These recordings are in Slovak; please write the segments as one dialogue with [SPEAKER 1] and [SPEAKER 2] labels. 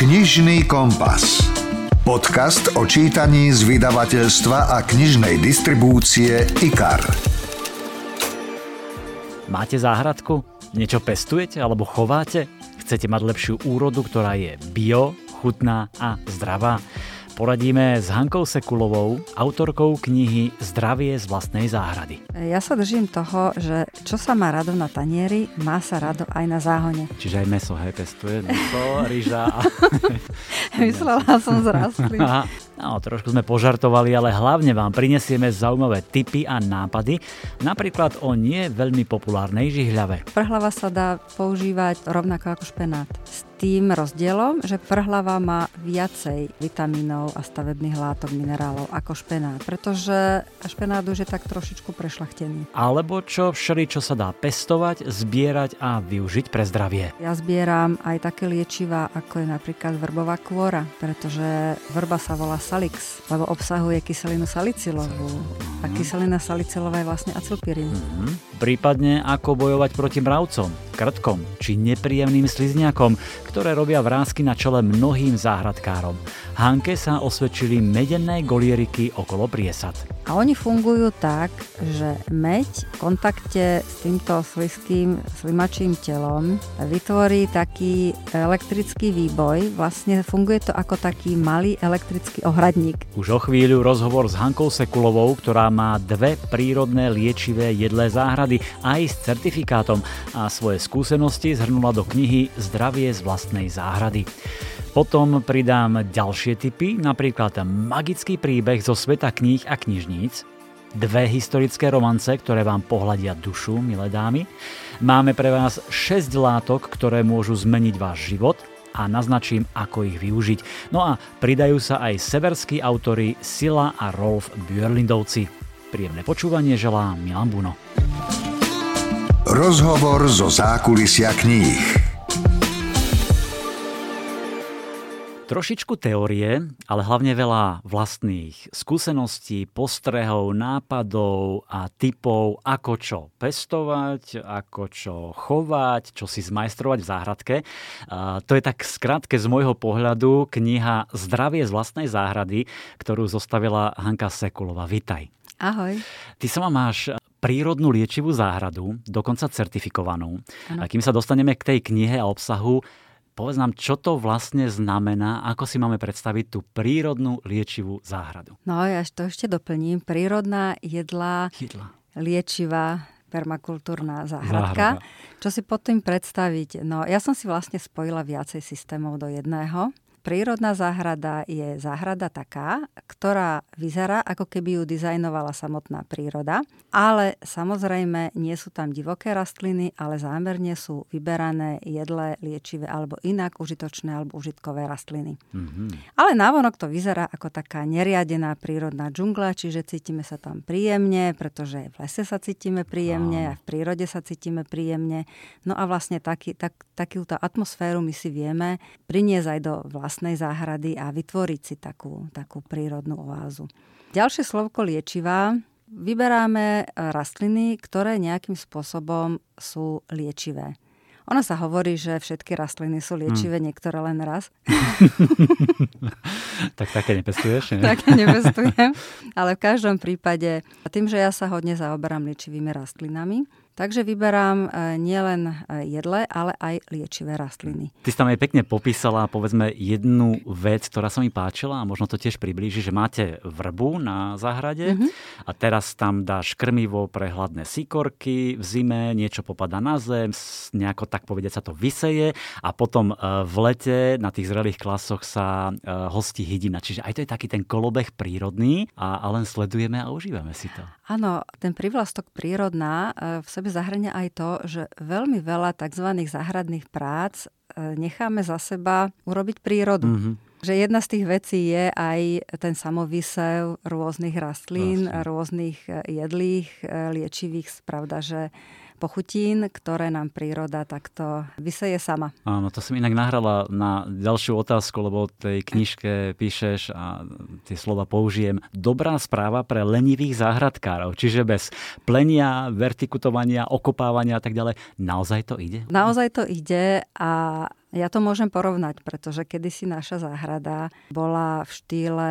[SPEAKER 1] Knižný kompas. Podcast o čítaní z vydavateľstva a knižnej distribúcie IKAR.
[SPEAKER 2] Máte záhradku? Niečo pestujete alebo chováte? Chcete mať lepšiu úrodu, ktorá je bio, chutná a zdravá? Poradíme s Hankou Sekulovou, autorkou knihy Zdravie z vlastnej záhrady.
[SPEAKER 3] Ja sa držím toho, že čo sa má rado na tanieri, má sa rado aj na záhone.
[SPEAKER 2] Čiže aj meso, hej, pestuje, meso, ryža. A...
[SPEAKER 3] Myslela som z rastlín.
[SPEAKER 2] No, trošku sme požartovali, ale hlavne vám prinesieme zaujímavé tipy a nápady, napríklad o nie veľmi populárnej žihľave.
[SPEAKER 3] Prhlava sa dá používať rovnako ako špenát. S tým rozdielom, že prhlava má viacej vitamínov a stavebných látok, minerálov ako špenát, pretože špenát už je tak trošičku prešlachtený.
[SPEAKER 2] Alebo čo všeli, čo sa dá pestovať, zbierať a využiť pre zdravie.
[SPEAKER 3] Ja zbieram aj také liečiva, ako je napríklad vrbová kôra, pretože vrba sa volá salix, lebo obsahuje kyselinu salicilovú. A kyselina salicilová je vlastne acylpirín.
[SPEAKER 2] Mm-hmm. Prípadne ako bojovať proti mravcom, krtkom či nepríjemným slizniakom, ktoré robia vrázky na čele mnohým záhradkárom. Hanke sa osvedčili medené golieriky okolo priesad.
[SPEAKER 3] A oni fungujú tak, že meď v kontakte s týmto slizkým slimačím telom vytvorí taký elektrický výboj. Vlastne funguje to ako taký malý elektrický ohradník.
[SPEAKER 2] Už o chvíľu rozhovor s Hankou Sekulovou, ktorá má dve prírodné liečivé jedlé záhrady aj s certifikátom a svoje skúsenosti zhrnula do knihy Zdravie z vlastnej záhrady. Potom pridám ďalšie typy, napríklad magický príbeh zo sveta kníh a knižníc, dve historické romance, ktoré vám pohľadia dušu, milé dámy. Máme pre vás 6 látok, ktoré môžu zmeniť váš život a naznačím, ako ich využiť. No a pridajú sa aj severskí autory Sila a Rolf Björlindovci. Príjemné počúvanie želá Milan Buno.
[SPEAKER 1] Rozhovor zo zákulisia kníh.
[SPEAKER 2] Trošičku teórie, ale hlavne veľa vlastných skúseností, postrehov, nápadov a typov, ako čo pestovať, ako čo chovať, čo si zmajstrovať v záhradke. To je tak skrátke z môjho pohľadu kniha Zdravie z vlastnej záhrady, ktorú zostavila Hanka Sekulová. Vítaj.
[SPEAKER 3] Ahoj.
[SPEAKER 2] Ty sama máš prírodnú liečivú záhradu, dokonca certifikovanú. Ano. A kým sa dostaneme k tej knihe a obsahu, Povedz nám, čo to vlastne znamená, ako si máme predstaviť tú prírodnú liečivú záhradu.
[SPEAKER 3] No ja to ešte doplním. Prírodná jedla,
[SPEAKER 2] jedla.
[SPEAKER 3] liečivá permakultúrna záhradka. Záhrada. Čo si pod tým predstaviť? No ja som si vlastne spojila viacej systémov do jedného. Prírodná záhrada je záhrada taká, ktorá vyzerá, ako keby ju dizajnovala samotná príroda, ale samozrejme nie sú tam divoké rastliny, ale zámerne sú vyberané jedlé, liečivé alebo inak užitočné alebo užitkové rastliny. Mm-hmm. Ale návonok to vyzerá ako taká neriadená prírodná džungla, čiže cítime sa tam príjemne, pretože v lese sa cítime príjemne a v prírode sa cítime príjemne. No a vlastne taký, tak, takúto atmosféru my si vieme priniesť aj do vlastného vlastnej záhrady a vytvoriť si takú, takú prírodnú oázu. Ďalšie slovko liečivá. Vyberáme rastliny, ktoré nejakým spôsobom sú liečivé. Ono sa hovorí, že všetky rastliny sú liečivé, hmm. niektoré len raz.
[SPEAKER 2] tak také nepestuješ?
[SPEAKER 3] Nie? také nepestujem, ale v každom prípade, tým, že ja sa hodne zaoberám liečivými rastlinami, Takže vyberám e, nielen e, jedle, ale aj liečivé rastliny.
[SPEAKER 2] Ty si tam aj pekne popísala, povedzme, jednu vec, ktorá sa mi páčila a možno to tiež priblíži, že máte vrbu na záhrade mm-hmm. a teraz tam dáš krmivo pre hladné síkorky v zime, niečo popada na zem, nejako tak povedať sa to vyseje a potom e, v lete na tých zrelých klasoch sa hostí hydina. Čiže aj to je taký ten kolobeh prírodný a, a len sledujeme a užívame si to.
[SPEAKER 3] Áno, ten privlastok prírodná v sebe zahrania aj to, že veľmi veľa tzv. záhradných prác e, necháme za seba urobiť prírodu. Mm-hmm. Že jedna z tých vecí je aj ten samovysev rôznych rastlín, Vlastne. rôznych e, jedlých, e, liečivých. Pravda, že pochutín, ktoré nám príroda takto vyseje sama.
[SPEAKER 2] Áno, to som inak nahrala na ďalšiu otázku, lebo v tej knižke píšeš a tie slova použijem. Dobrá správa pre lenivých záhradkárov, čiže bez plenia, vertikutovania, okopávania a tak ďalej. Naozaj to ide?
[SPEAKER 3] Naozaj to ide a Ja to môžem porovnať, pretože kedysi naša záhrada bola v štýle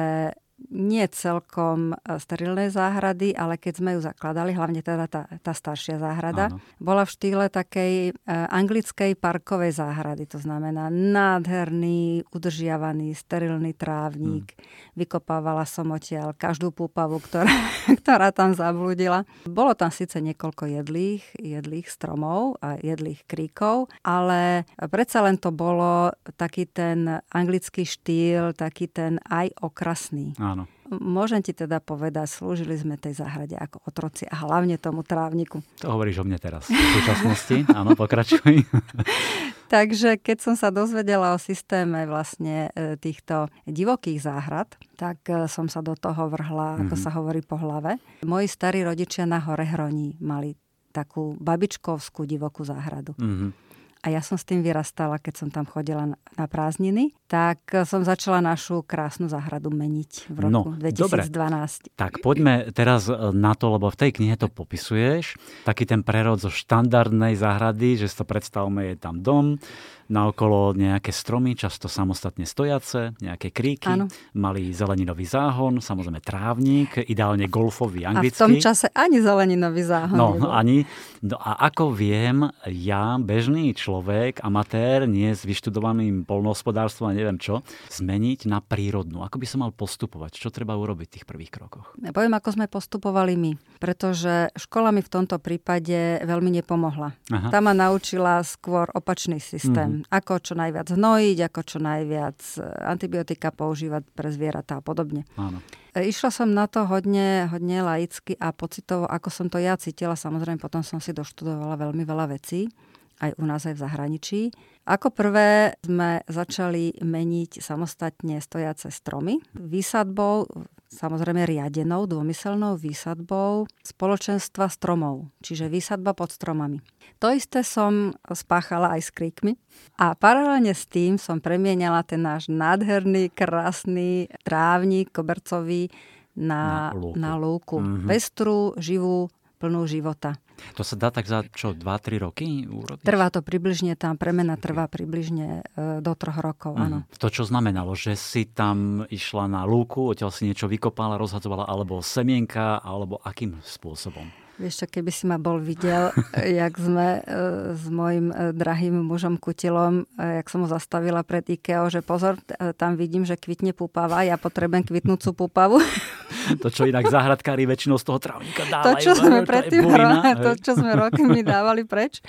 [SPEAKER 3] nie celkom e, sterilnej záhrady, ale keď sme ju zakladali, hlavne teda tá, tá staršia záhrada, Áno. bola v štýle takej e, anglickej parkovej záhrady. To znamená nádherný, udržiavaný, sterilný trávnik. Hmm. Vykopávala som odtiaľ každú púpavu, ktorá, ktorá tam zabludila. Bolo tam síce niekoľko jedlých, jedlých stromov a jedlých kríkov, ale predsa len to bolo taký ten anglický štýl, taký ten aj okrasný.
[SPEAKER 2] Áno.
[SPEAKER 3] Môžem ti teda povedať, slúžili sme tej záhrade ako otroci a hlavne tomu trávniku.
[SPEAKER 2] To hovoríš o mne teraz v súčasnosti. Áno, pokračuj.
[SPEAKER 3] Takže keď som sa dozvedela o systéme vlastne e, týchto divokých záhrad, tak e, som sa do toho vrhla, ako mm-hmm. sa hovorí, po hlave. Moji starí rodičia na Hore Hroní mali takú babičkovskú divokú záhradu. Mm-hmm a ja som s tým vyrastala, keď som tam chodila na prázdniny, tak som začala našu krásnu záhradu meniť v roku no, 2012. Dobre.
[SPEAKER 2] Tak poďme teraz e, na to, lebo v tej knihe to popisuješ. Taký ten prerod zo štandardnej záhrady, že si to predstavme, je tam dom, naokolo nejaké stromy, často samostatne stojace, nejaké kríky, ano. malý zeleninový záhon, samozrejme trávnik, ideálne golfový anglický.
[SPEAKER 3] A v tom čase ani zeleninový záhon
[SPEAKER 2] No, nebol. ani. No a ako viem, ja, bežný človek, amatér, nie s vyštudovaným polnohospodárstvom a neviem čo, zmeniť na prírodnú. Ako by som mal postupovať? Čo treba urobiť v tých prvých krokoch?
[SPEAKER 3] Ja poviem, ako sme postupovali my. Pretože škola mi v tomto prípade veľmi nepomohla. Aha. Tá ma naučila skôr opačný systém. Mm-hmm ako čo najviac hnojiť, ako čo najviac e, antibiotika používať pre zvieratá a podobne.
[SPEAKER 2] Áno.
[SPEAKER 3] E, išla som na to hodne, hodne laicky a pocitovo, ako som to ja cítila. Samozrejme, potom som si doštudovala veľmi veľa vecí, aj u nás, aj v zahraničí. Ako prvé sme začali meniť samostatne stojace stromy výsadbou, samozrejme riadenou, dômyselnou výsadbou spoločenstva stromov, čiže výsadba pod stromami. To isté som spáchala aj s kríkmi a paralelne s tým som premienala ten náš nádherný, krásny trávnik kobercový na, na lúku. Na lúku. Mm-hmm. Pestrú, živú, plnú života.
[SPEAKER 2] To sa dá tak za čo, 2-3 roky urobiť?
[SPEAKER 3] Trvá to približne, tá premena trvá približne e, do troch rokov, mm. áno.
[SPEAKER 2] To čo znamenalo, že si tam išla na lúku, odtiaľ si niečo vykopala, rozhadzovala, alebo semienka, alebo akým spôsobom?
[SPEAKER 3] Vieš čo, keby si ma bol videl, jak sme e, s mojim e, drahým mužom Kutilom, e, jak som ho zastavila pred IKEA, že pozor, tam vidím, že kvitne púpava, ja potrebujem kvitnúcu púpavu.
[SPEAKER 2] To, čo inak záhradkári väčšinou z toho trávnika dávajú.
[SPEAKER 3] To, čo sme predtým, to, čo sme rokmi dávali preč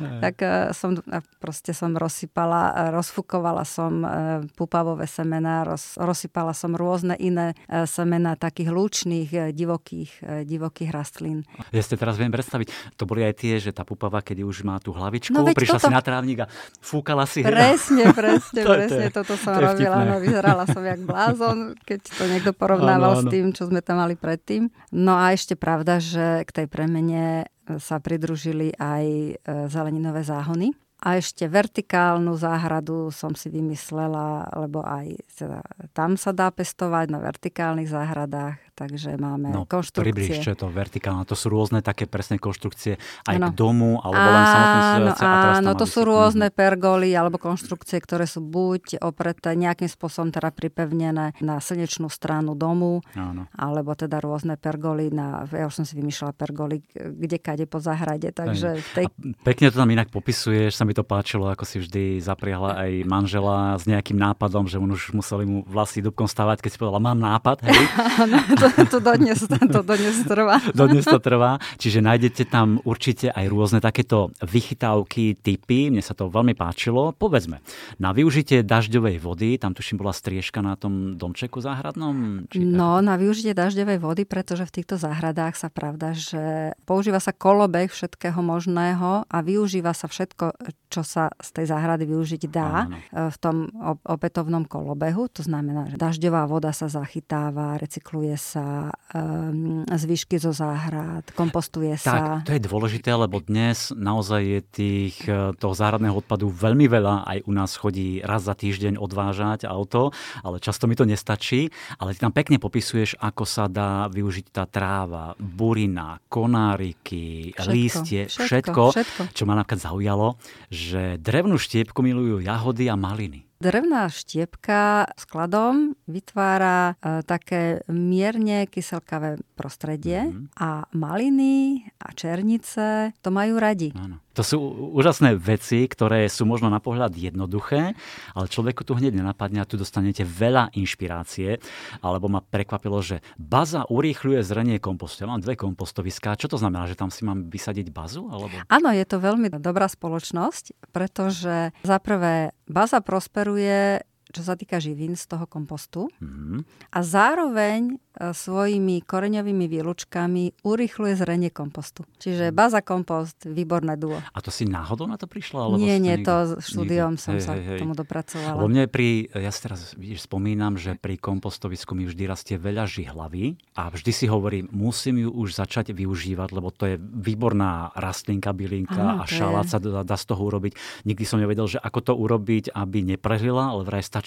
[SPEAKER 3] tak uh, som proste som rozsypala, e, rozfukovala som uh, pupavové semená, roz, rozsypala som rôzne iné semená takých lúčných, divokých, divokých rastlín.
[SPEAKER 2] Ja ste teraz viem predstaviť, to boli aj tie, že tá pupava, keď už má tú hlavičku, no, prišla toto... si na trávnik a fúkala si.
[SPEAKER 3] Presne, presne, to, presne, to, toto som to robila. No, vyzerala som jak blázon, keď to niekto porovnával ano, ano. s tým, čo sme tam mali predtým. No a ešte pravda, že k tej premene sa pridružili aj e, zeleninové záhony. A ešte vertikálnu záhradu som si vymyslela, lebo aj teda, tam sa dá pestovať na vertikálnych záhradách, takže máme no, konštrukcie.
[SPEAKER 2] Približ, čo je to vertikálne. To sú rôzne také presné konštrukcie aj ano. k domu, alebo len samotné stojace.
[SPEAKER 3] Áno, to sú rôzne pergoly alebo konštrukcie, ktoré sú buď opreté nejakým spôsobom teda pripevnené na slnečnú stranu domu, áno. alebo teda rôzne pergoly na, ja už som si vymýšľala pergoly kde kade po záhrade. Takže v tej...
[SPEAKER 2] pekne to tam inak popisuješ, sa mi to páčilo, ako si vždy zapriahla aj manžela s nejakým nápadom, že on už museli mu vlasy dubkom stavať, keď si povedala, mám nápad, hej?
[SPEAKER 3] to dodnes, to dodnes trvá.
[SPEAKER 2] dodnes to trvá. Čiže nájdete tam určite aj rôzne takéto vychytávky, typy. Mne sa to veľmi páčilo. Povedzme, na využitie dažďovej vody, tam tuším bola striežka na tom domčeku záhradnom?
[SPEAKER 3] Či no, na využitie dažďovej vody, pretože v týchto záhradách sa pravda, že používa sa kolobeh všetkého možného a využíva sa všetko, čo sa z tej záhrady využiť dá Áno. v tom opätovnom kolobehu. To znamená, že dažďová voda sa zachytáva, recykluje sa, um, zvyšky zo záhrad, kompostuje
[SPEAKER 2] sa. Tak, to je dôležité, lebo dnes naozaj je tých, e, toho záhradného odpadu veľmi veľa. Aj u nás chodí raz za týždeň odvážať auto, ale často mi to nestačí. Ale ty tam pekne popisuješ, ako sa dá využiť tá tráva, burina, konáriky, všetko, lístie, všetko, všetko, všetko, čo ma napríklad zaujalo, že že drevnú štiepku milujú jahody a maliny.
[SPEAKER 3] Drevná štiepka skladom vytvára e, také mierne kyselkavé prostredie mm-hmm. a maliny a černice to majú radi.
[SPEAKER 2] Áno. To sú úžasné veci, ktoré sú možno na pohľad jednoduché, ale človeku tu hneď nenapadne a tu dostanete veľa inšpirácie. Alebo ma prekvapilo, že baza urýchľuje zrenie kompostu. Ja mám dve kompostoviská. Čo to znamená, že tam si mám vysadiť bazu? Alebo...
[SPEAKER 3] Áno, je to veľmi dobrá spoločnosť, pretože za prvé baza prosperuje deklaruje čo sa týka živín z toho kompostu. Mm-hmm. A zároveň e, svojimi koreňovými výlučkami urychluje zrenie kompostu. Čiže mhm. baza kompost, výborné duo.
[SPEAKER 2] A to si náhodou na to prišla? Alebo
[SPEAKER 3] nie, nie, niekde, to štúdiom niekde. som hej, sa hej, tomu dopracovala.
[SPEAKER 2] Lebo mne pri, ja si teraz vidíš, spomínam, že pri kompostovisku mi vždy rastie veľa žihlavy a vždy si hovorím, musím ju už začať využívať, lebo to je výborná rastlinka, bylinka Aha, a šalát sa dá, dá z toho urobiť. Nikdy som nevedel, že ako to urobiť, aby neprehlila, ale vraj stačí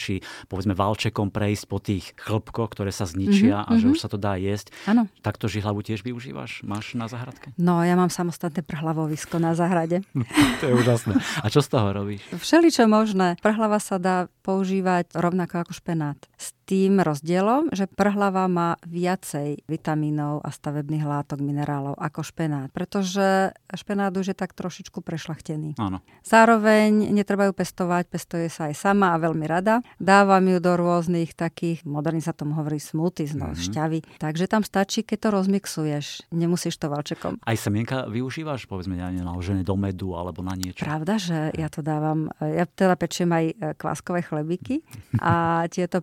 [SPEAKER 2] povedzme valčekom prejsť po tých chlpkoch, ktoré sa zničia mm-hmm, a že mhm. už sa to dá jesť.
[SPEAKER 3] Ano.
[SPEAKER 2] Takto žihlavu tiež využívaš? Máš na záhradke?
[SPEAKER 3] No, ja mám samostatné prhlavovisko na záhrade.
[SPEAKER 2] to je úžasné. A čo z toho robíš?
[SPEAKER 3] Všeličo možné. Prhlava sa dá používať rovnako ako špenát. Tým rozdielom, že prhlava má viacej vitamínov a stavebných látok, minerálov ako špenát, pretože špenát už je tak trošičku prešlachtený.
[SPEAKER 2] Áno.
[SPEAKER 3] Zároveň netreba ju pestovať, pestuje sa aj sama a veľmi rada. Dávam ju do rôznych takých, moderne sa tomu hovorí smoothies, no, mm-hmm. šťavy. Takže tam stačí, keď to rozmixuješ. Nemusíš to valčekom.
[SPEAKER 2] Aj semienka využívaš, povedzme, ja naložené do medu alebo na niečo?
[SPEAKER 3] Pravda, že ja to dávam, ja teda pečiem aj kváskové chlebíky a tieto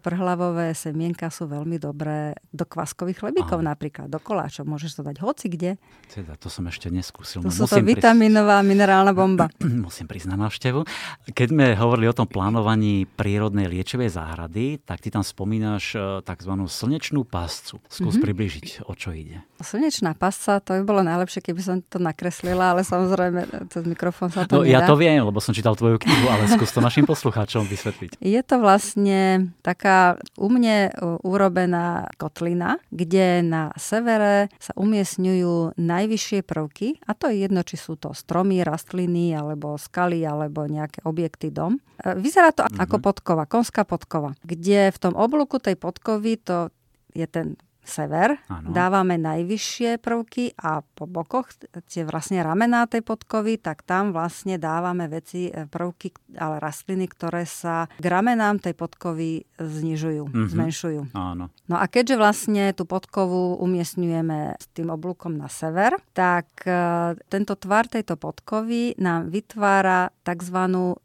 [SPEAKER 3] prhlavové semienka sú veľmi dobré do kváskových chlebíkov Aha. napríklad, do koláčov. Môžeš to dať hoci kde.
[SPEAKER 2] Teda, to som ešte neskúsil.
[SPEAKER 3] To no, sú to vitamínová prísť... minerálna bomba.
[SPEAKER 2] Musím prísť na návštevu. Keď sme hovorili o tom plánovaní prírodnej liečivej záhrady, tak ty tam spomínaš e, tzv. slnečnú páscu. Skús mm-hmm. približiť, o čo ide.
[SPEAKER 3] Slnečná pasca, to by bolo najlepšie, keby som to nakreslila, ale samozrejme cez mikrofón sa to
[SPEAKER 2] no,
[SPEAKER 3] nedá.
[SPEAKER 2] Ja to viem, lebo som čítal tvoju knihu, ale skús to našim poslucháčom vysvetliť.
[SPEAKER 3] Je to vlastne taká u mne urobená kotlina, kde na severe sa umiestňujú najvyššie prvky a to je jedno, či sú to stromy, rastliny, alebo skaly, alebo nejaké objekty dom. E, vyzerá to mm-hmm. ako podkova, konská podkova, kde v tom oblúku tej podkovy to je ten sever, ano. dávame najvyššie prvky a po bokoch, tie vlastne ramená tej podkovy, tak tam vlastne dávame veci, e, prvky, ale rastliny, ktoré sa k ramenám tej podkovy znižujú, mm-hmm. zmenšujú.
[SPEAKER 2] Áno.
[SPEAKER 3] No a keďže vlastne tú podkovu umiestňujeme s tým oblúkom na sever, tak e, tento tvar tejto podkovy nám vytvára tzv.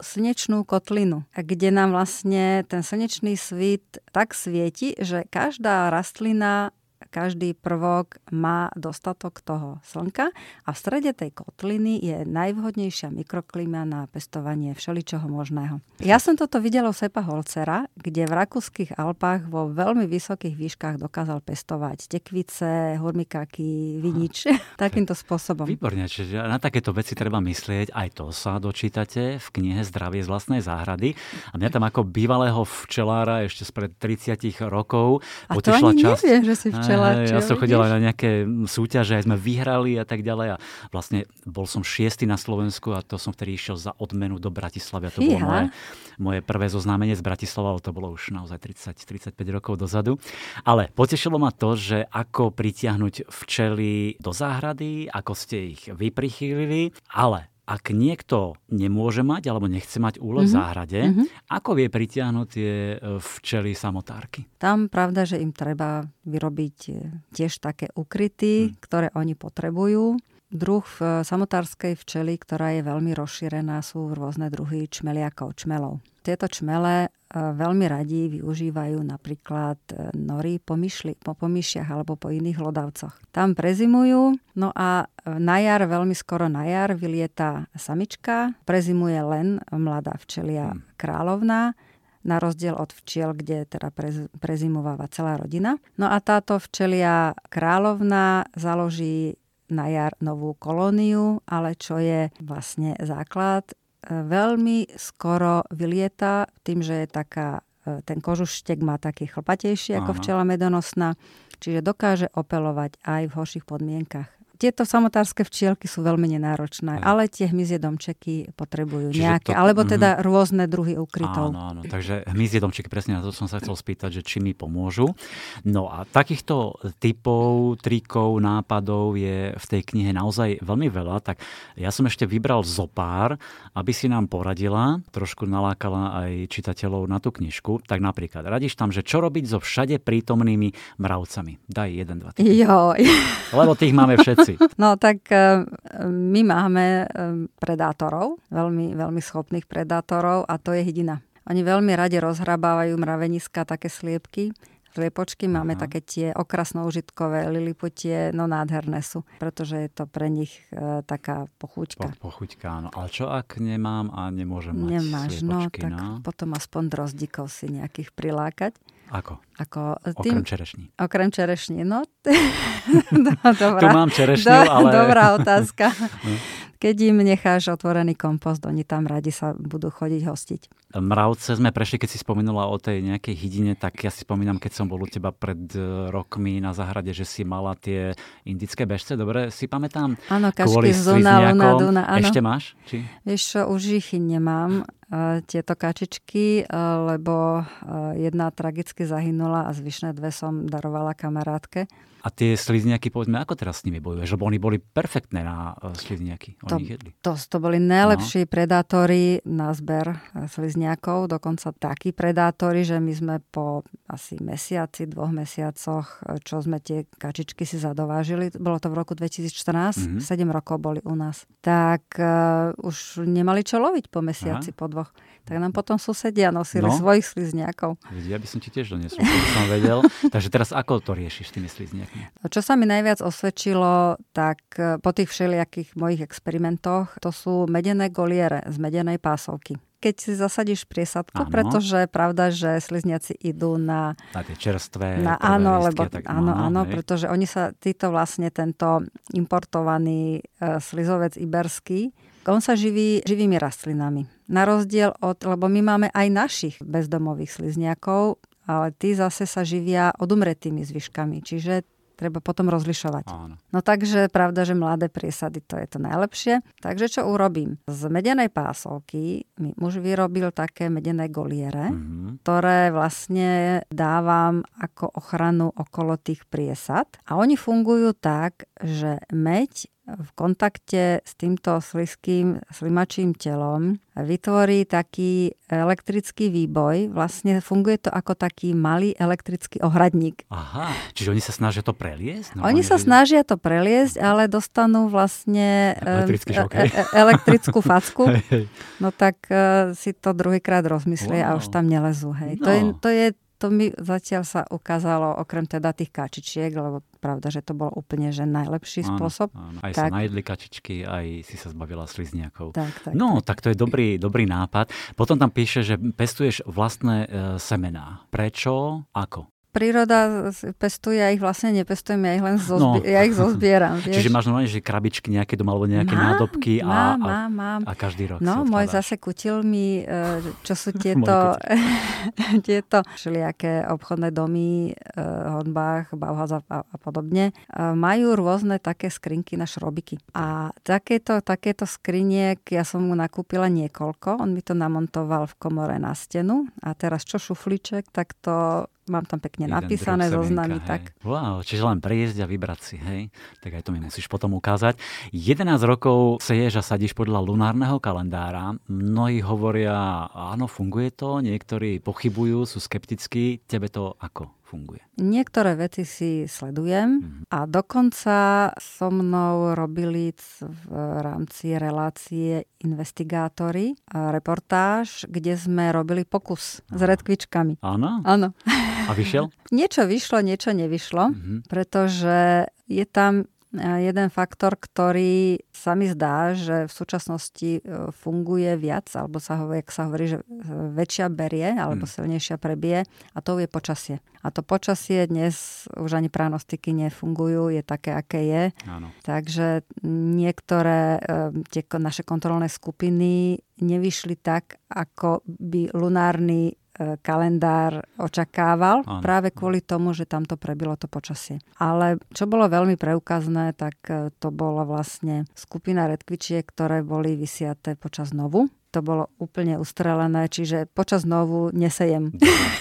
[SPEAKER 3] slnečnú kotlinu, kde nám vlastne ten slnečný svit tak svieti, že každá rastlina každý prvok má dostatok toho slnka a v strede tej kotliny je najvhodnejšia mikroklíma na pestovanie všeličoho možného. Ja som toto videla u Sepa Holcera, kde v rakúskych Alpách vo veľmi vysokých výškach dokázal pestovať tekvice, hurmikáky, vinič takýmto spôsobom.
[SPEAKER 2] Výborne, čiže na takéto veci treba myslieť. Aj to sa dočítate v knihe Zdravie z vlastnej záhrady. A mňa tam ako bývalého včelára ešte spred 30 rokov
[SPEAKER 3] a to ani časť... nevie, že si včelár
[SPEAKER 2] ja som chodil aj na nejaké súťaže, aj sme vyhrali a tak ďalej. A vlastne bol som šiestý na Slovensku a to som vtedy išiel za odmenu do Bratislavy. A to Fíha. bolo moje, moje prvé zoznámenie z Bratislavy, ale to bolo už naozaj 30-35 rokov dozadu. Ale potešilo ma to, že ako pritiahnuť včely do záhrady, ako ste ich vyprichýlili, ale ak niekto nemôže mať alebo nechce mať úloh mm-hmm. v mhm. záhrade, mm-hmm. ako vie pritiahnuť tie e, včely samotárky?
[SPEAKER 3] Tam pravda, že im treba vyrobiť e, tiež také ukryty, mm. ktoré oni potrebujú. Druh v samotárskej včely, ktorá je veľmi rozšírená, sú rôzne druhy čmeliakov, čmelov. Tieto čmele e, veľmi radi využívajú napríklad e, nory po, myšli, po pomyšiach alebo po iných hlodavcoch. Tam prezimujú, no a e, na jar, veľmi skoro na jar, vylieta samička, prezimuje len mladá včelia hmm. kráľovná, na rozdiel od včiel, kde teda prez, prezimováva celá rodina. No a táto včelia kráľovná založí na jar novú kolóniu, ale čo je vlastne základ, veľmi skoro vylieta tým, že je taká, e, ten kožuštek má taký chlpatejší ako včela medonosná, čiže dokáže opelovať aj v horších podmienkach. Tieto samotárske včielky sú veľmi nenáročné, Aj. ale tie hmyzie domčeky potrebujú Čiže nejaké, to, alebo teda mm, rôzne druhy ukrytov.
[SPEAKER 2] Áno, áno, takže hmyzie domčeky, presne na to som sa chcel spýtať, že či mi pomôžu. No a takýchto typov, trikov, nápadov je v tej knihe naozaj veľmi veľa, tak ja som ešte vybral zopár, aby si nám poradila, trošku nalákala aj čitateľov na tú knižku. Tak napríklad, radíš tam, že čo robiť so všade prítomnými mravcami. Daj jeden, dva.
[SPEAKER 3] Jo.
[SPEAKER 2] Lebo tých máme všetci.
[SPEAKER 3] No tak e, my máme e, predátorov, veľmi, veľmi schopných predátorov a to je hydina. Oni veľmi radi rozhrabávajú mraveniska, také sliepky Liepočky máme Aha. také tie okrasno-užitkové, liliputie, no nádherné sú, pretože je to pre nich e, taká pochuťka.
[SPEAKER 2] Po, pochuťka, áno. Ale čo ak nemám a nemôžem mať
[SPEAKER 3] Nemáš, no
[SPEAKER 2] tak
[SPEAKER 3] no? potom aspoň drozdikov si nejakých prilákať.
[SPEAKER 2] Ako?
[SPEAKER 3] Ako
[SPEAKER 2] tým, okrem čerešní.
[SPEAKER 3] Okrem čerešní, no.
[SPEAKER 2] no dobrá, tu mám čerešňu, do, ale...
[SPEAKER 3] Dobrá otázka. no. Keď im necháš otvorený kompost, oni tam radi sa budú chodiť hostiť.
[SPEAKER 2] Mravce sme prešli, keď si spomenula o tej nejakej hydine, tak ja si spomínam, keď som bol u teba pred e, rokmi na záhrade, že si mala tie indické bežce, dobre si pamätám?
[SPEAKER 3] Áno, kačky z Duna, Luna, Duna, áno.
[SPEAKER 2] Ešte máš? Či?
[SPEAKER 3] Vieš čo, už ich nemám, e, tieto kačičky, e, lebo jedna tragicky zahynula a zvyšné dve som darovala kamarátke.
[SPEAKER 2] A tie slizniaky, povedzme, ako teraz s nimi bojuješ? Lebo oni boli perfektné na e, slizniaky.
[SPEAKER 3] Oni to, ich jedli. To, to boli najlepší no. predátori na zber e, slizniakov. Dokonca takí predátori, že my sme po asi mesiaci, dvoch mesiacoch, e, čo sme tie kačičky si zadovážili, bolo to v roku 2014, mm-hmm. 7 rokov boli u nás, tak uh, už nemali čo loviť po mesiaci, Aha. po dvoch tak nám potom susedia nosili no. svojich slizniakov.
[SPEAKER 2] Ja by som ti tiež doniesol, keby som vedel. Takže teraz ako to riešiš s tými slizniakmi?
[SPEAKER 3] Čo sa mi najviac osvedčilo, tak e, po tých všelijakých mojich experimentoch, to sú medené goliere z medenej pásovky keď si zasadíš priesadku, ano. pretože pravda, že slizniaci idú na...
[SPEAKER 2] Na tie čerstvé
[SPEAKER 3] na, Áno, lebo, tak, áno, áno, pretože oni sa, títo vlastne, tento importovaný e, slizovec iberský, on sa živí živými rastlinami. Na rozdiel od, lebo my máme aj našich bezdomových slizniakov, ale tí zase sa živia odumretými zvyškami. Čiže treba potom rozlišovať. Áno. No takže pravda, že mladé priesady to je to najlepšie. Takže čo urobím? Z medenej pásovky mi muž vyrobil také medené goliere, mm-hmm. ktoré vlastne dávam ako ochranu okolo tých priesad. A oni fungujú tak, že meď v kontakte s týmto sliským slimačím telom vytvorí taký elektrický výboj. Vlastne funguje to ako taký malý elektrický ohradník.
[SPEAKER 2] Aha, čiže oni sa snažia to preliesť?
[SPEAKER 3] No, oni, oni sa snažia to preliesť, ale dostanú vlastne
[SPEAKER 2] Elektrický e,
[SPEAKER 3] e, elektrickú facku. No tak e, si to druhýkrát rozmyslie wow. a už tam nelezú. Hej. No. To, je, to je to mi zatiaľ sa ukázalo, okrem teda tých kačičiek, lebo pravda, že to bol úplne že najlepší áno, spôsob.
[SPEAKER 2] Áno. Aj tak. sa najedli kačičky, aj si sa zbavila slizniakov.
[SPEAKER 3] Tak, tak,
[SPEAKER 2] no,
[SPEAKER 3] tak.
[SPEAKER 2] tak to je dobrý, dobrý nápad. Potom tam píše, že pestuješ vlastné e, semená. Prečo? Ako?
[SPEAKER 3] Príroda pestuje, ja ich vlastne nepestujem, ja ich len zozbi- no. ja ich zozbieram.
[SPEAKER 2] Vieš? Čiže máš normálne, že krabičky nejaké doma, alebo nejaké mám, nádobky a,
[SPEAKER 3] mám, mám, mám.
[SPEAKER 2] a každý rok
[SPEAKER 3] No, môj zase kutil mi, e, čo sú tieto, tieto všelijaké obchodné domy, uh, Honbach, Bauhaus a, a podobne, uh, majú rôzne také skrinky na šrobiky. A takéto, takéto skriniek ja som mu nakúpila niekoľko, on mi to namontoval v komore na stenu a teraz čo šufliček, tak to mám tam pekne Jeden napísané zoznamy. Tak.
[SPEAKER 2] Wow, čiže len prejsť a vybrať si, hej? Tak aj to mi musíš potom ukázať. 11 rokov seješ a sadíš podľa lunárneho kalendára. Mnohí hovoria, áno, funguje to, niektorí pochybujú, sú skeptickí. Tebe to ako? funguje?
[SPEAKER 3] Niektoré veci si sledujem mm-hmm. a dokonca so mnou robili v rámci relácie investigátori reportáž, kde sme robili pokus Aha. s redkvičkami.
[SPEAKER 2] Áno?
[SPEAKER 3] Áno.
[SPEAKER 2] A vyšiel?
[SPEAKER 3] niečo vyšlo, niečo nevyšlo, mm-hmm. pretože je tam jeden faktor, ktorý sa mi zdá, že v súčasnosti e, funguje viac, alebo sa hovorí, sa hovorí, že e, väčšia berie, alebo hmm. silnejšia prebije, a to je počasie. A to počasie dnes už ani pranostiky nefungujú, je také, aké je.
[SPEAKER 2] Áno.
[SPEAKER 3] Takže niektoré e, tie naše kontrolné skupiny nevyšli tak, ako by lunárny kalendár očakával, ano. práve kvôli tomu, že tam to prebilo to počasie. Ale čo bolo veľmi preukazné, tak e, to bola vlastne skupina redkvičiek, ktoré boli vysiaté počas novu to bolo úplne ustrelené, čiže počas novu nesejem.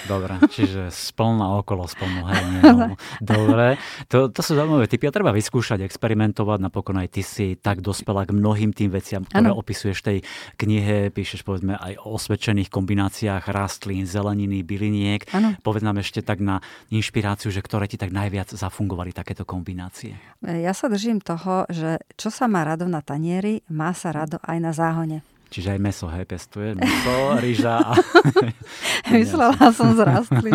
[SPEAKER 2] Dobre, čiže splná okolo splnú, hej, nie, no. Dobre, to, to sú zaujímavé typy a treba vyskúšať, experimentovať, napokon aj ty si tak dospela k mnohým tým veciam, ktoré ano. opisuješ tej knihe, píšeš povedzme aj o osvedčených kombináciách rastlín, zeleniny, byliniek. Ano. Povedz nám ešte tak na inšpiráciu, že ktoré ti tak najviac zafungovali takéto kombinácie.
[SPEAKER 3] Ja sa držím toho, že čo sa má rado na tanieri, má sa rado aj na záhone.
[SPEAKER 2] Čiže aj meso, hej, pestuje. Meso, ryža a...
[SPEAKER 3] Myslela som z rastlín.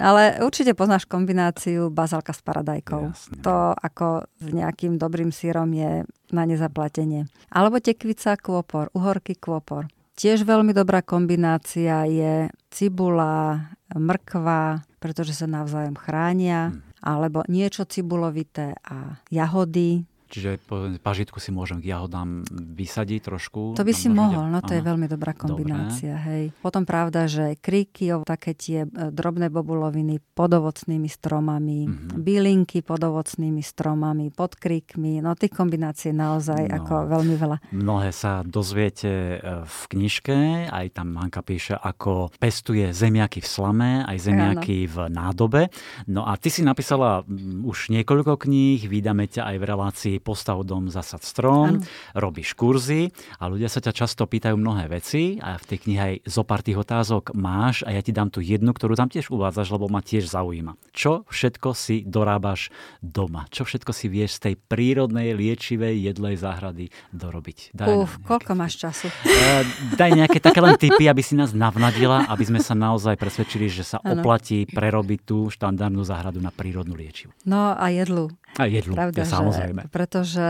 [SPEAKER 3] Ale určite poznáš kombináciu bazalka s paradajkou. Jasne. To ako s nejakým dobrým sírom je na nezaplatenie. Alebo tekvica, kôpor, uhorky, kôpor. Tiež veľmi dobrá kombinácia je cibula, mrkva, pretože sa navzájom chránia, hmm. alebo niečo cibulovité a jahody,
[SPEAKER 2] Čiže pažitku si môžem k jahodám vysadiť trošku.
[SPEAKER 3] To by si mohol, no to Aha. je veľmi dobrá kombinácia. Hej. Potom pravda, že kríky, také tie e, drobné bobuloviny pod ovocnými stromami, mm-hmm. bylinky pod ovocnými stromami, pod kríkmi, no tých kombinácií naozaj no, ako veľmi veľa.
[SPEAKER 2] Mnohé sa dozviete e, v knižke, aj tam Hanka píše, ako pestuje zemiaky v slame, aj zemiaky ano. v nádobe. No a ty si napísala už niekoľko kníh, vydáme ťa aj v relácii postav dom, zasad strom, ano. robíš kurzy a ľudia sa ťa často pýtajú mnohé veci a v tej knihe aj zo pár tých otázok máš a ja ti dám tu jednu, ktorú tam tiež uvádzaš, lebo ma tiež zaujíma. Čo všetko si dorábaš doma? Čo všetko si vieš z tej prírodnej, liečivej, jedlej záhrady dorobiť?
[SPEAKER 3] Daj Uf, koľko máš času?
[SPEAKER 2] Uh, daj nejaké také len tipy, aby si nás navnadila, aby sme sa naozaj presvedčili, že sa ano. oplatí prerobiť tú štandardnú záhradu na prírodnú liečivu.
[SPEAKER 3] No a jedlu.
[SPEAKER 2] A jedlu, Pravda, ja, samozrejme.
[SPEAKER 3] Že, pretože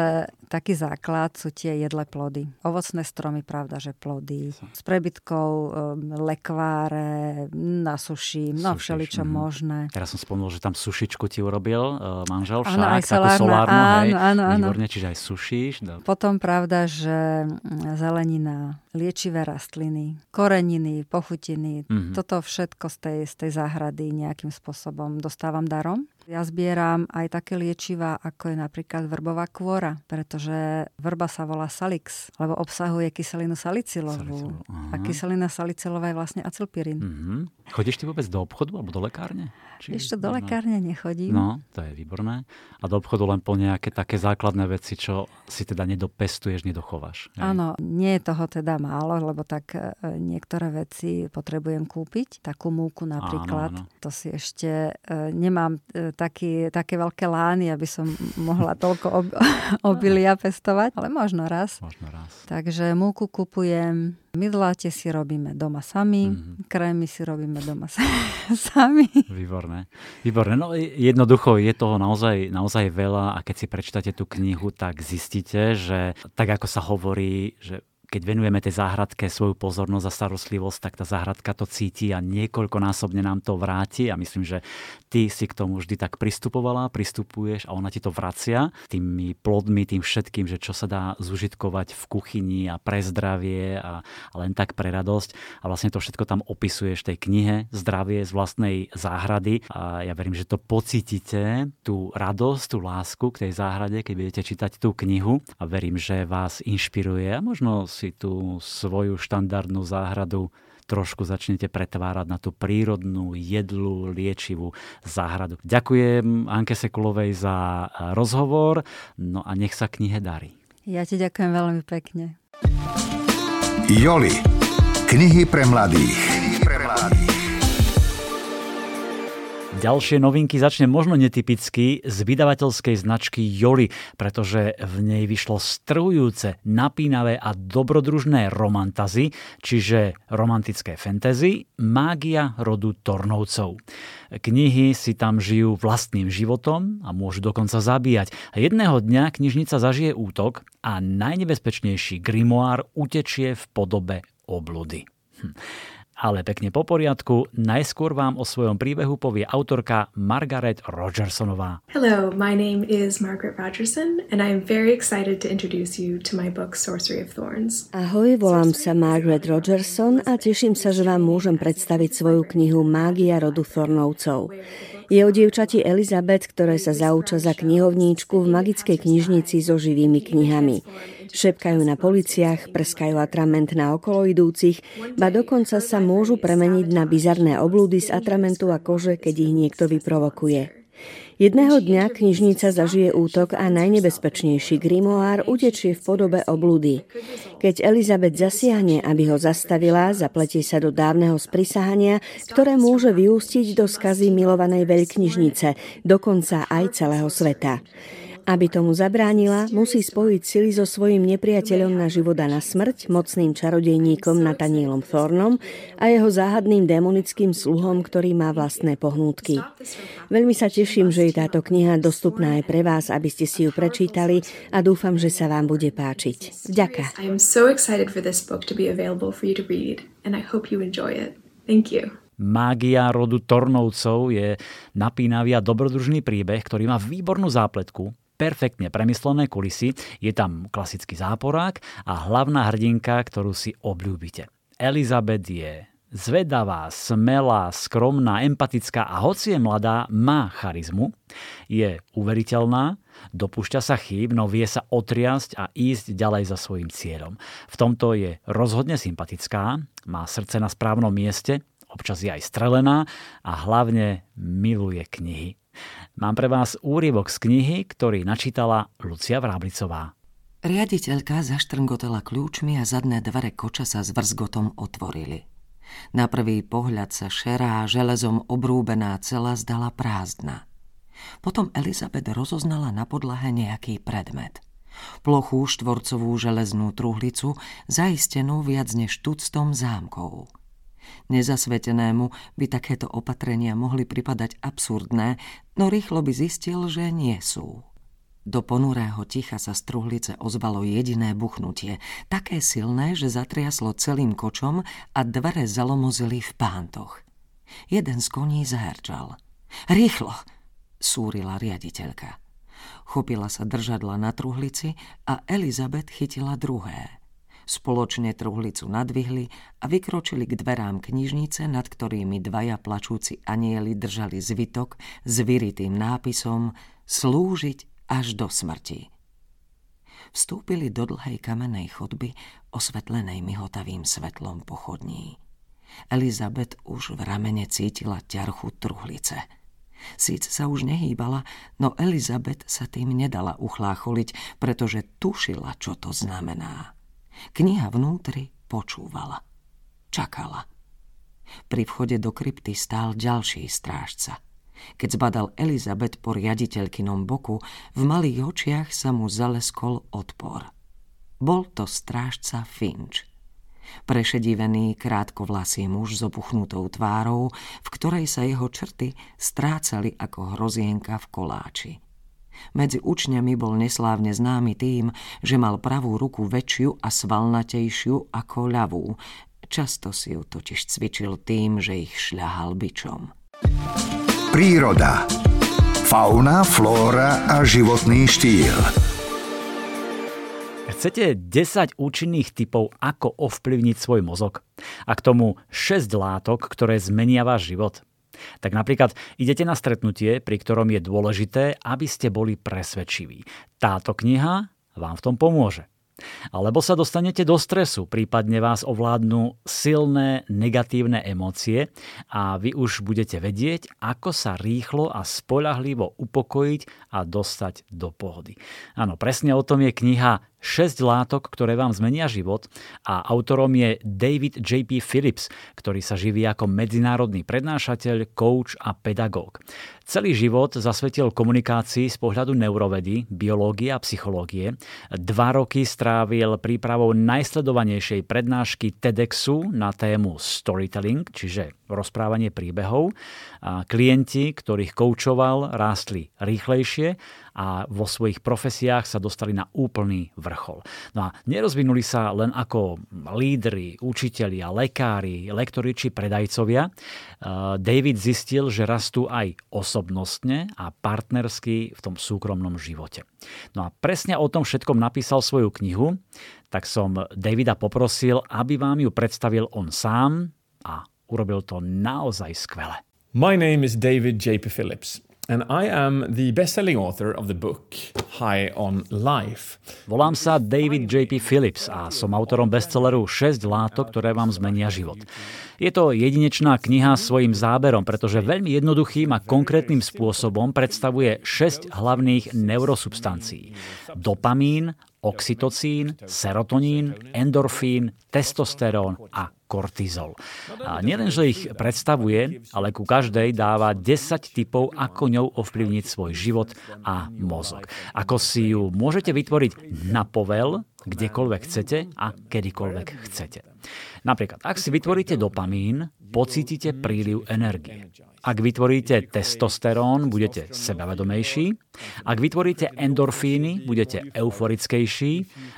[SPEAKER 3] taký základ sú tie jedlé plody. Ovocné stromy, pravda, že plody. S prebytkou um, lekváre, nasuším, no všeličo mm. možné.
[SPEAKER 2] Teraz som spomnul, že tam sušičku ti urobil uh, manžel však, áno, aj solárna, takú solárnu, áno, hej. Áno, áno. Výborne, čiže aj sušíš.
[SPEAKER 3] No. Potom pravda, že mm, zelenina, liečivé rastliny, koreniny, pochutiny, mm-hmm. toto všetko z tej, z tej záhrady nejakým spôsobom dostávam darom. Ja zbieram aj také liečiva, ako je napríklad vrbová kôra, pretože vrba sa volá salix, lebo obsahuje kyselinu salicilovú. a kyselina salicilová je vlastne acylpirín.
[SPEAKER 2] Mm-hmm. Chodíš ty vôbec do obchodu alebo do lekárne?
[SPEAKER 3] Či Ešte do lekárne nechodím.
[SPEAKER 2] No, to je výborné. A do obchodu len po nejaké také základné veci, čo si teda nedopestuješ, nedochováš.
[SPEAKER 3] Hej? Áno, nie je toho teda málo, lebo tak e, niektoré veci potrebujem kúpiť. Takú múku napríklad. Áno, áno. To si ešte e, nemám e, taký, také veľké lány, aby som mohla toľko ob, obilia pestovať, ale možno raz.
[SPEAKER 2] Možno raz.
[SPEAKER 3] Takže múku kupujem, Mydláte si robíme doma sami, mm-hmm. krémy si robíme doma sami.
[SPEAKER 2] Výborné. Výborné. No jednoducho je toho naozaj, naozaj veľa a keď si prečítate tú knihu, tak zistíte, že tak ako sa hovorí, že keď venujeme tej záhradke svoju pozornosť a starostlivosť, tak tá záhradka to cíti a niekoľkonásobne nám to vráti. A myslím, že ty si k tomu vždy tak pristupovala, pristupuješ a ona ti to vracia tými plodmi, tým všetkým, že čo sa dá zužitkovať v kuchyni a pre zdravie a, a len tak pre radosť. A vlastne to všetko tam opisuješ v tej knihe Zdravie z vlastnej záhrady. A ja verím, že to pocítite, tú radosť, tú lásku k tej záhrade, keď budete čítať tú knihu. A verím, že vás inšpiruje a možno si tú svoju štandardnú záhradu trošku začnete pretvárať na tú prírodnú, jedlú, liečivú záhradu. Ďakujem Anke Sekulovej za rozhovor, no a nech sa knihe darí.
[SPEAKER 3] Ja ti ďakujem veľmi pekne.
[SPEAKER 1] Joli. Knihy pre mladých. Knihy pre mladých.
[SPEAKER 2] Ďalšie novinky začne možno netypicky z vydavateľskej značky Joli, pretože v nej vyšlo strujúce, napínavé a dobrodružné romantazy, čiže romantické fantasy, mágia rodu Tornovcov. Knihy si tam žijú vlastným životom a môžu dokonca zabíjať. Jedného dňa knižnica zažije útok a najnebezpečnejší grimoár utečie v podobe obludy. Hm. Ale pekne po poriadku, najskôr vám o svojom príbehu povie autorka Margaret Rogersonová.
[SPEAKER 4] Hello, my name is Margaret Rogerson and I am very excited to introduce you to my book Sorcery of Thorns.
[SPEAKER 5] Ahoj, volám sa Margaret Rogerson a teším sa, že vám môžem predstaviť svoju knihu Mágia rodu Thornovcov. Je o dievčati Elizabeth, ktoré sa zauča za knihovníčku v magickej knižnici so živými knihami. Šepkajú na policiach, prskajú atrament na okoloidúcich, ba dokonca sa môžu premeniť na bizarné oblúdy z atramentu a kože, keď ich niekto vyprovokuje. Jedného dňa knižnica zažije útok a najnebezpečnejší grimoár utečie v podobe oblúdy. Keď Elizabeth zasiahne, aby ho zastavila, zapletie sa do dávneho sprisahania, ktoré môže vyústiť do skazy milovanej veľknižnice, dokonca aj celého sveta. Aby tomu zabránila, musí spojiť sily so svojím nepriateľom na život a na smrť, mocným čarodejníkom Natanielom Thornom a jeho záhadným demonickým sluhom, ktorý má vlastné pohnútky. Veľmi sa teším, že je táto kniha dostupná aj pre vás, aby ste si ju prečítali a dúfam, že sa vám bude páčiť. Ďaká.
[SPEAKER 2] Mágia rodu Tornovcov je napínavý a dobrodružný príbeh, ktorý má výbornú zápletku, perfektne premyslené kulisy, je tam klasický záporák a hlavná hrdinka, ktorú si obľúbite. Elizabeth je zvedavá, smelá, skromná, empatická a hoci je mladá, má charizmu, je uveriteľná, dopúšťa sa chýb, no vie sa otriasť a ísť ďalej za svojim cieľom. V tomto je rozhodne sympatická, má srdce na správnom mieste, občas je aj strelená a hlavne miluje knihy. Mám pre vás úryvok z knihy, ktorý načítala Lucia Vráblicová.
[SPEAKER 6] Riaditeľka zaštrngotala kľúčmi a zadné dvere koča sa s vrzgotom otvorili. Na prvý pohľad sa šerá železom obrúbená cela zdala prázdna. Potom Elizabeth rozoznala na podlahe nejaký predmet. Plochú štvorcovú železnú truhlicu, zaistenú viac než tuctom zámkov. Nezasvetenému by takéto opatrenia mohli pripadať absurdné, no rýchlo by zistil, že nie sú. Do ponurého ticha sa z truhlice ozvalo jediné buchnutie, také silné, že zatriaslo celým kočom a dvere zalomozili v pántoch. Jeden z koní zaherčal. Rýchlo! súrila riaditeľka. Chopila sa držadla na truhlici a Elizabeth chytila druhé. Spoločne truhlicu nadvihli a vykročili k dverám knižnice, nad ktorými dvaja plačúci anieli držali zvitok s vyritým nápisom Slúžiť až do smrti. Vstúpili do dlhej kamennej chodby, osvetlenej mihotavým svetlom pochodní. Elizabeth už v ramene cítila ťarchu truhlice. Síce sa už nehýbala, no Elizabeth sa tým nedala uchlácholiť, pretože tušila, čo to znamená. Kniha vnútri počúvala. Čakala. Pri vchode do krypty stál ďalší strážca. Keď zbadal Elizabet po riaditeľkynom boku, v malých očiach sa mu zaleskol odpor. Bol to strážca Finch. Prešedivený, krátkovlasý muž s opuchnutou tvárou, v ktorej sa jeho črty strácali ako hrozienka v koláči. Medzi učňami bol neslávne známy tým, že mal pravú ruku väčšiu a svalnatejšiu ako ľavú. Často si ju totiž cvičil tým, že ich šľahal bičom.
[SPEAKER 1] Príroda. Fauna, flóra a životný štýl.
[SPEAKER 2] Chcete 10 účinných typov, ako ovplyvniť svoj mozog? A k tomu 6 látok, ktoré zmenia váš život? Tak napríklad idete na stretnutie, pri ktorom je dôležité, aby ste boli presvedčiví. Táto kniha vám v tom pomôže. Alebo sa dostanete do stresu, prípadne vás ovládnu silné negatívne emócie a vy už budete vedieť, ako sa rýchlo a spolahlivo upokojiť a dostať do pohody. Áno, presne o tom je kniha 6 látok, ktoré vám zmenia život a autorom je David J.P. Phillips, ktorý sa živí ako medzinárodný prednášateľ, coach a pedagóg. Celý život zasvetil komunikácii z pohľadu neurovedy, biológie a psychológie. Dva roky strávil prípravou najsledovanejšej prednášky TEDxu na tému storytelling, čiže rozprávanie príbehov. A klienti, ktorých koučoval, rástli rýchlejšie a vo svojich profesiách sa dostali na úplný vrchol. No a nerozvinuli sa len ako lídry, učitelia, lekári, lektori či predajcovia. David zistil, že rastú aj osobnostne a partnersky v tom súkromnom živote. No a presne o tom všetkom napísal svoju knihu, tak som Davida poprosil, aby vám ju predstavil on sám a urobil to naozaj skvele.
[SPEAKER 7] My name is David J.P. Phillips. And I am the best-selling author of the book High on Life.
[SPEAKER 2] Volám sa David J.P. Phillips a som autorom bestselleru 6 látok, ktoré vám zmenia život. Je to jedinečná kniha svojim záberom, pretože veľmi jednoduchým a konkrétnym spôsobom predstavuje 6 hlavných neurosubstancií. Dopamín, oxytocín, serotonín, endorfín, testosterón a kortizol. A nielen, že ich predstavuje, ale ku každej dáva 10 typov, ako ňou ovplyvniť svoj život a mozog. Ako si ju môžete vytvoriť na povel, kdekoľvek chcete a kedykoľvek chcete. Napríklad, ak si vytvoríte dopamín, pocítite príliv energie. Ak vytvoríte testosterón, budete sebavedomejší. Ak vytvoríte endorfíny, budete euforickejší.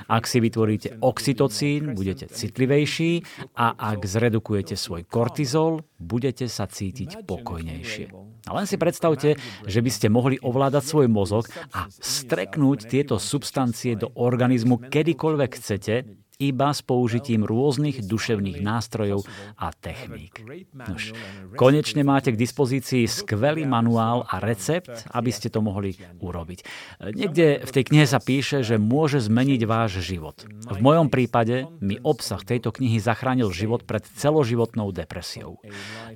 [SPEAKER 2] Ak si vytvoríte oxytocín, budete citlivejší. A ak zredukujete svoj kortizol, budete sa cítiť pokojnejšie. A len si predstavte, že by ste mohli ovládať svoj mozog a streknúť tieto substancie do organizmu kedykoľvek chcete, iba s použitím rôznych duševných nástrojov a techník. Nož, konečne máte k dispozícii skvelý manuál a recept, aby ste to mohli urobiť. Niekde v tej knihe sa píše, že môže zmeniť váš život. V mojom prípade mi obsah tejto knihy zachránil život pred celoživotnou depresiou.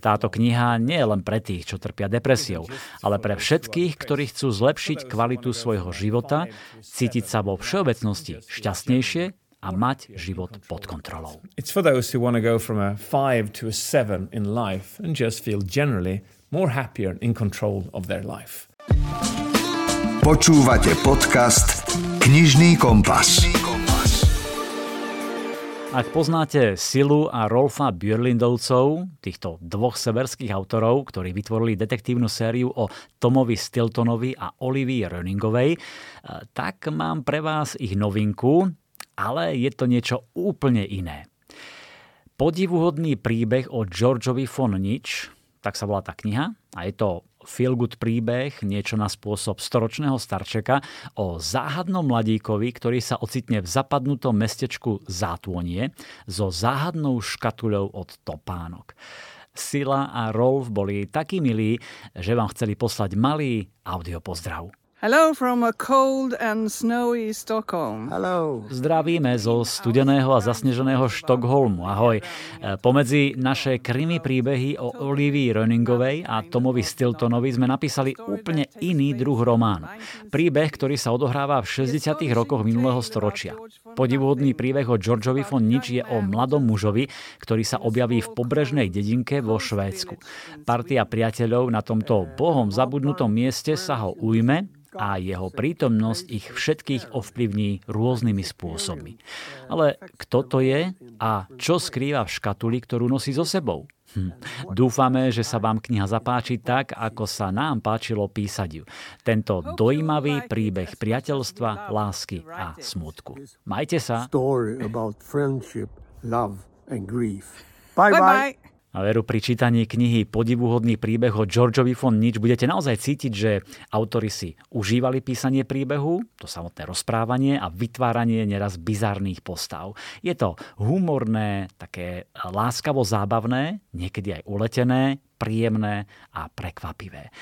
[SPEAKER 2] Táto kniha nie je len pre tých, čo trpia depresiou, ale pre všetkých, ktorí chcú zlepšiť kvalitu svojho života, cítiť sa vo všeobecnosti šťastnejšie a mať život pod kontrolou.
[SPEAKER 7] It's for those who want to go from a 5 to a 7 in life and just feel generally more happier in control of their life.
[SPEAKER 1] Počúvate podcast Knižný kompas.
[SPEAKER 2] Ak poznáte Silu a Rolfa Björlindovcov, týchto dvoch severských autorov, ktorí vytvorili detektívnu sériu o Tomovi Stiltonovi a Olivii Röningovej, eh, tak mám pre vás ich novinku, ale je to niečo úplne iné. Podivuhodný príbeh o Georgeovi von Nič, tak sa volá tá kniha, a je to feel good príbeh, niečo na spôsob storočného starčeka o záhadnom mladíkovi, ktorý sa ocitne v zapadnutom mestečku Zátvonie so záhadnou škatuľou od topánok. Sila a Rolf boli takí milí, že vám chceli poslať malý audiopozdrav.
[SPEAKER 8] Hello from a cold and snowy Stockholm.
[SPEAKER 2] Hello. Zdravíme zo studeného a zasneženého Štokholmu. Ahoj. E, pomedzi naše krimi príbehy o Olivii Röningovej a Tomovi Stiltonovi sme napísali úplne iný druh románu. Príbeh, ktorý sa odohráva v 60. rokoch minulého storočia. Podivuhodný príbeh o Georgeovi von Nič je o mladom mužovi, ktorý sa objaví v pobrežnej dedinke vo Švédsku. Partia priateľov na tomto bohom zabudnutom mieste sa ho ujme a jeho prítomnosť ich všetkých ovplyvní rôznymi spôsobmi. Ale kto to je a čo skrýva v škatuli, ktorú nosí so sebou? Hm. Dúfame, že sa vám kniha zapáči tak, ako sa nám páčilo písať ju. Tento dojímavý príbeh priateľstva, lásky a smutku. Majte sa.
[SPEAKER 8] Bye bye.
[SPEAKER 2] Veru pri čítaní knihy Podivuhodný príbeh o Georgeovi von Nič budete naozaj cítiť, že autori si užívali písanie príbehu, to samotné rozprávanie a vytváranie neraz bizarných postav. Je to humorné, také láskavo zábavné, niekedy aj uletené, príjemné a prekvapivé.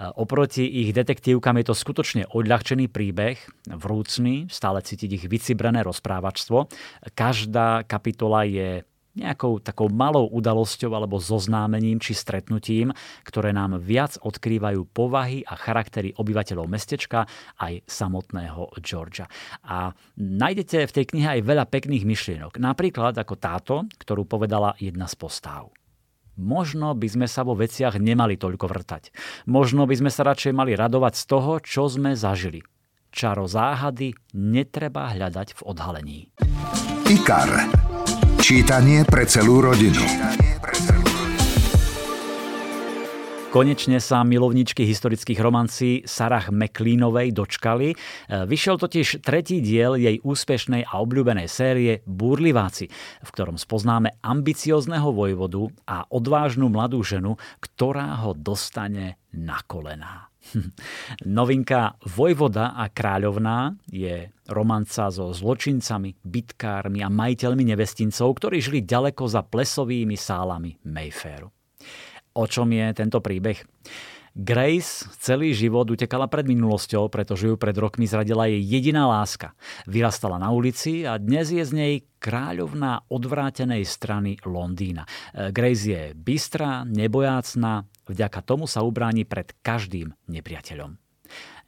[SPEAKER 2] Oproti ich detektívkam je to skutočne odľahčený príbeh, vrúcný, stále cítiť ich vycibrené rozprávačstvo. Každá kapitola je nejakou takou malou udalosťou alebo zoznámením či stretnutím, ktoré nám viac odkrývajú povahy a charaktery obyvateľov mestečka aj samotného Georgia. A nájdete v tej knihe aj veľa pekných myšlienok. Napríklad ako táto, ktorú povedala jedna z postáv. Možno by sme sa vo veciach nemali toľko vrtať. Možno by sme sa radšej mali radovať z toho, čo sme zažili. Čaro záhady netreba hľadať v odhalení.
[SPEAKER 1] IKAR. Čítanie pre celú rodinu.
[SPEAKER 2] Konečne sa milovničky historických romancí Sarah McLeanovej dočkali. E, vyšiel totiž tretí diel jej úspešnej a obľúbenej série Búrliváci, v ktorom spoznáme ambiciozného vojvodu a odvážnu mladú ženu, ktorá ho dostane na kolená. Novinka Vojvoda a kráľovná je romanca so zločincami, bitkármi a majiteľmi nevestincov, ktorí žili ďaleko za plesovými sálami Mayfairu. O čom je tento príbeh? Grace celý život utekala pred minulosťou, pretože ju pred rokmi zradila jej jediná láska. Vyrastala na ulici a dnes je z nej kráľovná odvrátenej strany Londýna. Grace je bystrá, nebojácná, vďaka tomu sa ubráni pred každým nepriateľom.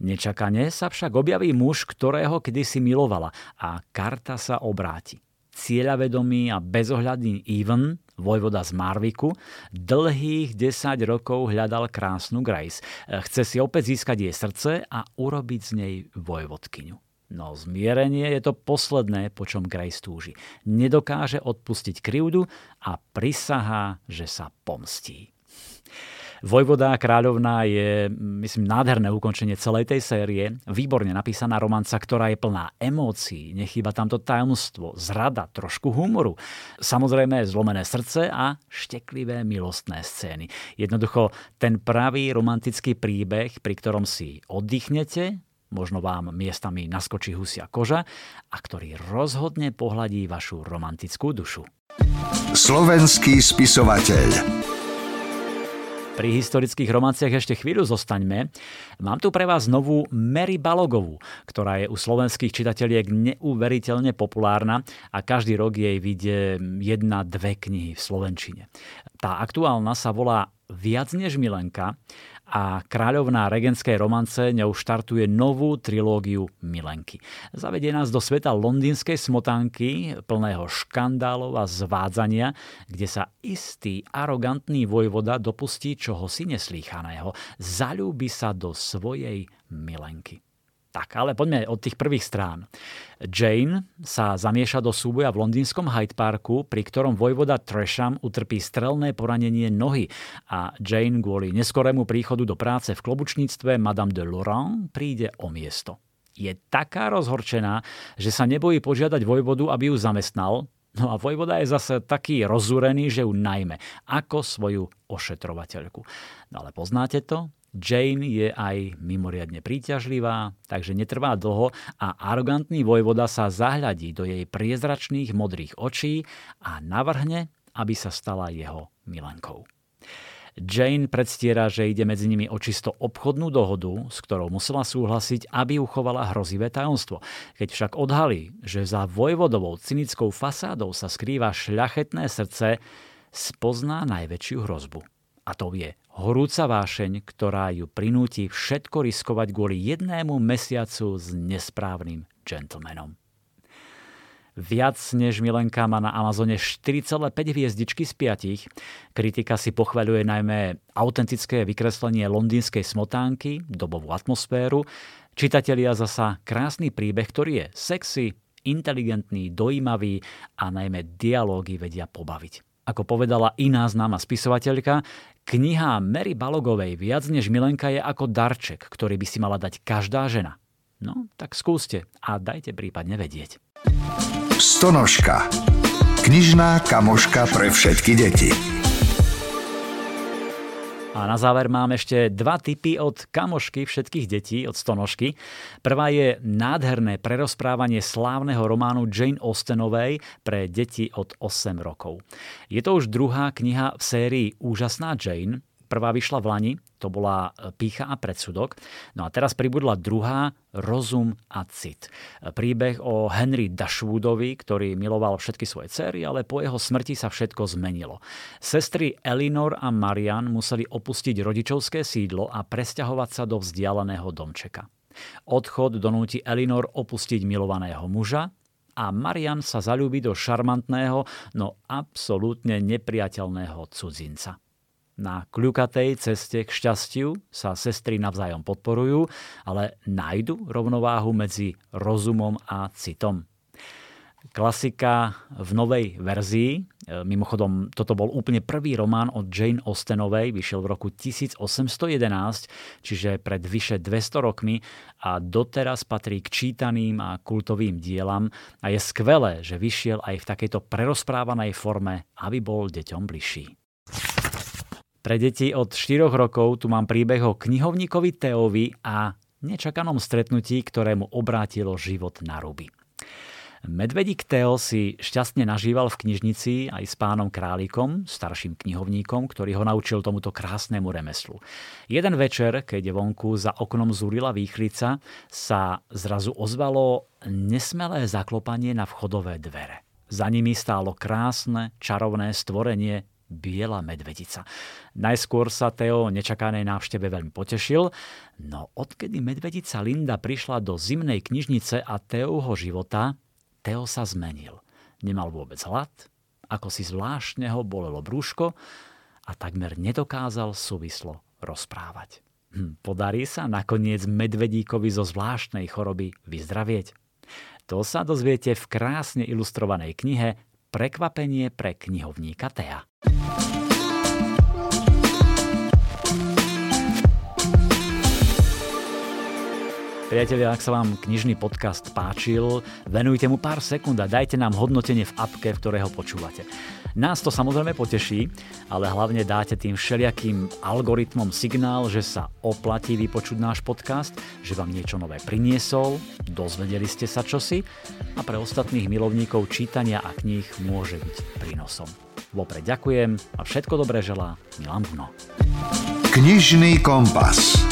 [SPEAKER 2] Nečakane sa však objaví muž, ktorého kedysi milovala a karta sa obráti. Cieľavedomý a bezohľadný Even vojvoda z Marviku, dlhých 10 rokov hľadal krásnu Grace. Chce si opäť získať jej srdce a urobiť z nej vojvodkyňu. No zmierenie je to posledné, po čom Grace túži. Nedokáže odpustiť krivdu a prisahá, že sa pomstí. Vojvoda kráľovná je, myslím, nádherné ukončenie celej tej série. Výborne napísaná romanca, ktorá je plná emócií. Nechýba tam to tajomstvo, zrada, trošku humoru. Samozrejme zlomené srdce a šteklivé milostné scény. Jednoducho ten pravý romantický príbeh, pri ktorom si oddychnete, možno vám miestami naskočí husia koža a ktorý rozhodne pohľadí vašu romantickú dušu.
[SPEAKER 1] Slovenský spisovateľ
[SPEAKER 2] pri historických romanciach ešte chvíľu zostaňme. Mám tu pre vás novú Mary Balogovú, ktorá je u slovenských čitateľiek neuveriteľne populárna a každý rok jej vyjde jedna, dve knihy v Slovenčine. Tá aktuálna sa volá Viac než Milenka a kráľovná regenskej romance ňou štartuje novú trilógiu Milenky. Zavedie nás do sveta londýnskej smotánky, plného škandálov a zvádzania, kde sa istý arogantný vojvoda dopustí čoho si neslýchaného. Zalúbi sa do svojej Milenky. Tak, ale poďme od tých prvých strán. Jane sa zamieša do súboja v londýnskom Hyde Parku, pri ktorom vojvoda Tresham utrpí strelné poranenie nohy a Jane kvôli neskorému príchodu do práce v klobučníctve Madame de Laurent príde o miesto. Je taká rozhorčená, že sa nebojí požiadať vojvodu, aby ju zamestnal, No a vojvoda je zase taký rozúrený, že ju najme ako svoju ošetrovateľku. No ale poznáte to? Jane je aj mimoriadne príťažlivá, takže netrvá dlho a arogantný vojvoda sa zahľadí do jej priezračných modrých očí a navrhne, aby sa stala jeho milenkou. Jane predstiera, že ide medzi nimi o čisto obchodnú dohodu, s ktorou musela súhlasiť, aby uchovala hrozivé tajomstvo. Keď však odhalí, že za vojvodovou cynickou fasádou sa skrýva šľachetné srdce, spozná najväčšiu hrozbu. A to je horúca vášeň, ktorá ju prinúti všetko riskovať kvôli jednému mesiacu s nesprávnym gentlemanom. Viac než Milenka má na Amazone 4,5 hviezdičky z 5. Kritika si pochvaľuje najmä autentické vykreslenie londýnskej smotánky, dobovú atmosféru. Čitatelia zasa krásny príbeh, ktorý je sexy, inteligentný, dojímavý a najmä dialógy vedia pobaviť. Ako povedala iná známa spisovateľka, kniha Mary Balogovej Viac než Milenka je ako darček, ktorý by si mala dať každá žena. No, tak skúste a dajte prípadne vedieť.
[SPEAKER 1] Stonožka. Knižná kamoška pre všetky deti.
[SPEAKER 2] A na záver mám ešte dva tipy od kamošky všetkých detí, od Stonožky. Prvá je nádherné prerozprávanie slávneho románu Jane Austenovej pre deti od 8 rokov. Je to už druhá kniha v sérii Úžasná Jane, Prvá vyšla v Lani, to bola e, Pícha a predsudok. No a teraz pribudla druhá, Rozum a cit. E, príbeh o Henry Dashwoodovi, ktorý miloval všetky svoje cery, ale po jeho smrti sa všetko zmenilo. Sestry Elinor a Marian museli opustiť rodičovské sídlo a presťahovať sa do vzdialeného domčeka. Odchod donúti Elinor opustiť milovaného muža, a Marian sa zalúbi do šarmantného, no absolútne nepriateľného cudzinca. Na kľukatej ceste k šťastiu sa sestry navzájom podporujú, ale nájdu rovnováhu medzi rozumom a citom. Klasika v novej verzii Mimochodom, toto bol úplne prvý román od Jane Austenovej, vyšiel v roku 1811, čiže pred vyše 200 rokmi a doteraz patrí k čítaným a kultovým dielam a je skvelé, že vyšiel aj v takejto prerozprávanej forme, aby bol deťom bližší. Pre deti od 4 rokov tu mám príbeh o knihovníkovi Teovi a nečakanom stretnutí, ktorému obrátilo život na ruby. Medvedík Teo si šťastne nažíval v knižnici aj s pánom Králikom, starším knihovníkom, ktorý ho naučil tomuto krásnemu remeslu. Jeden večer, keď vonku za oknom zúrila výchlica, sa zrazu ozvalo nesmelé zaklopanie na vchodové dvere. Za nimi stálo krásne, čarovné stvorenie biela medvedica. Najskôr sa Teo nečakanej návšteve veľmi potešil, no odkedy medvedica Linda prišla do zimnej knižnice a Teovho života, Teo sa zmenil. Nemal vôbec hlad, ako si zvláštne ho bolelo brúško a takmer nedokázal súvislo rozprávať. Hm, podarí sa nakoniec medvedíkovi zo zvláštnej choroby vyzdravieť? To sa dozviete v krásne ilustrovanej knihe Prekvapenie pre knihovníka Tea. Thank you. Priatelia, ak sa vám knižný podcast páčil, venujte mu pár sekúnd a dajte nám hodnotenie v apke, v ktorého počúvate. Nás to samozrejme poteší, ale hlavne dáte tým všelijakým algoritmom signál, že sa oplatí vypočuť náš podcast, že vám niečo nové priniesol, dozvedeli ste sa čosi a pre ostatných milovníkov čítania a kníh môže byť prínosom. Vopred ďakujem a všetko dobré želá Milan Buno.
[SPEAKER 1] Knižný kompas.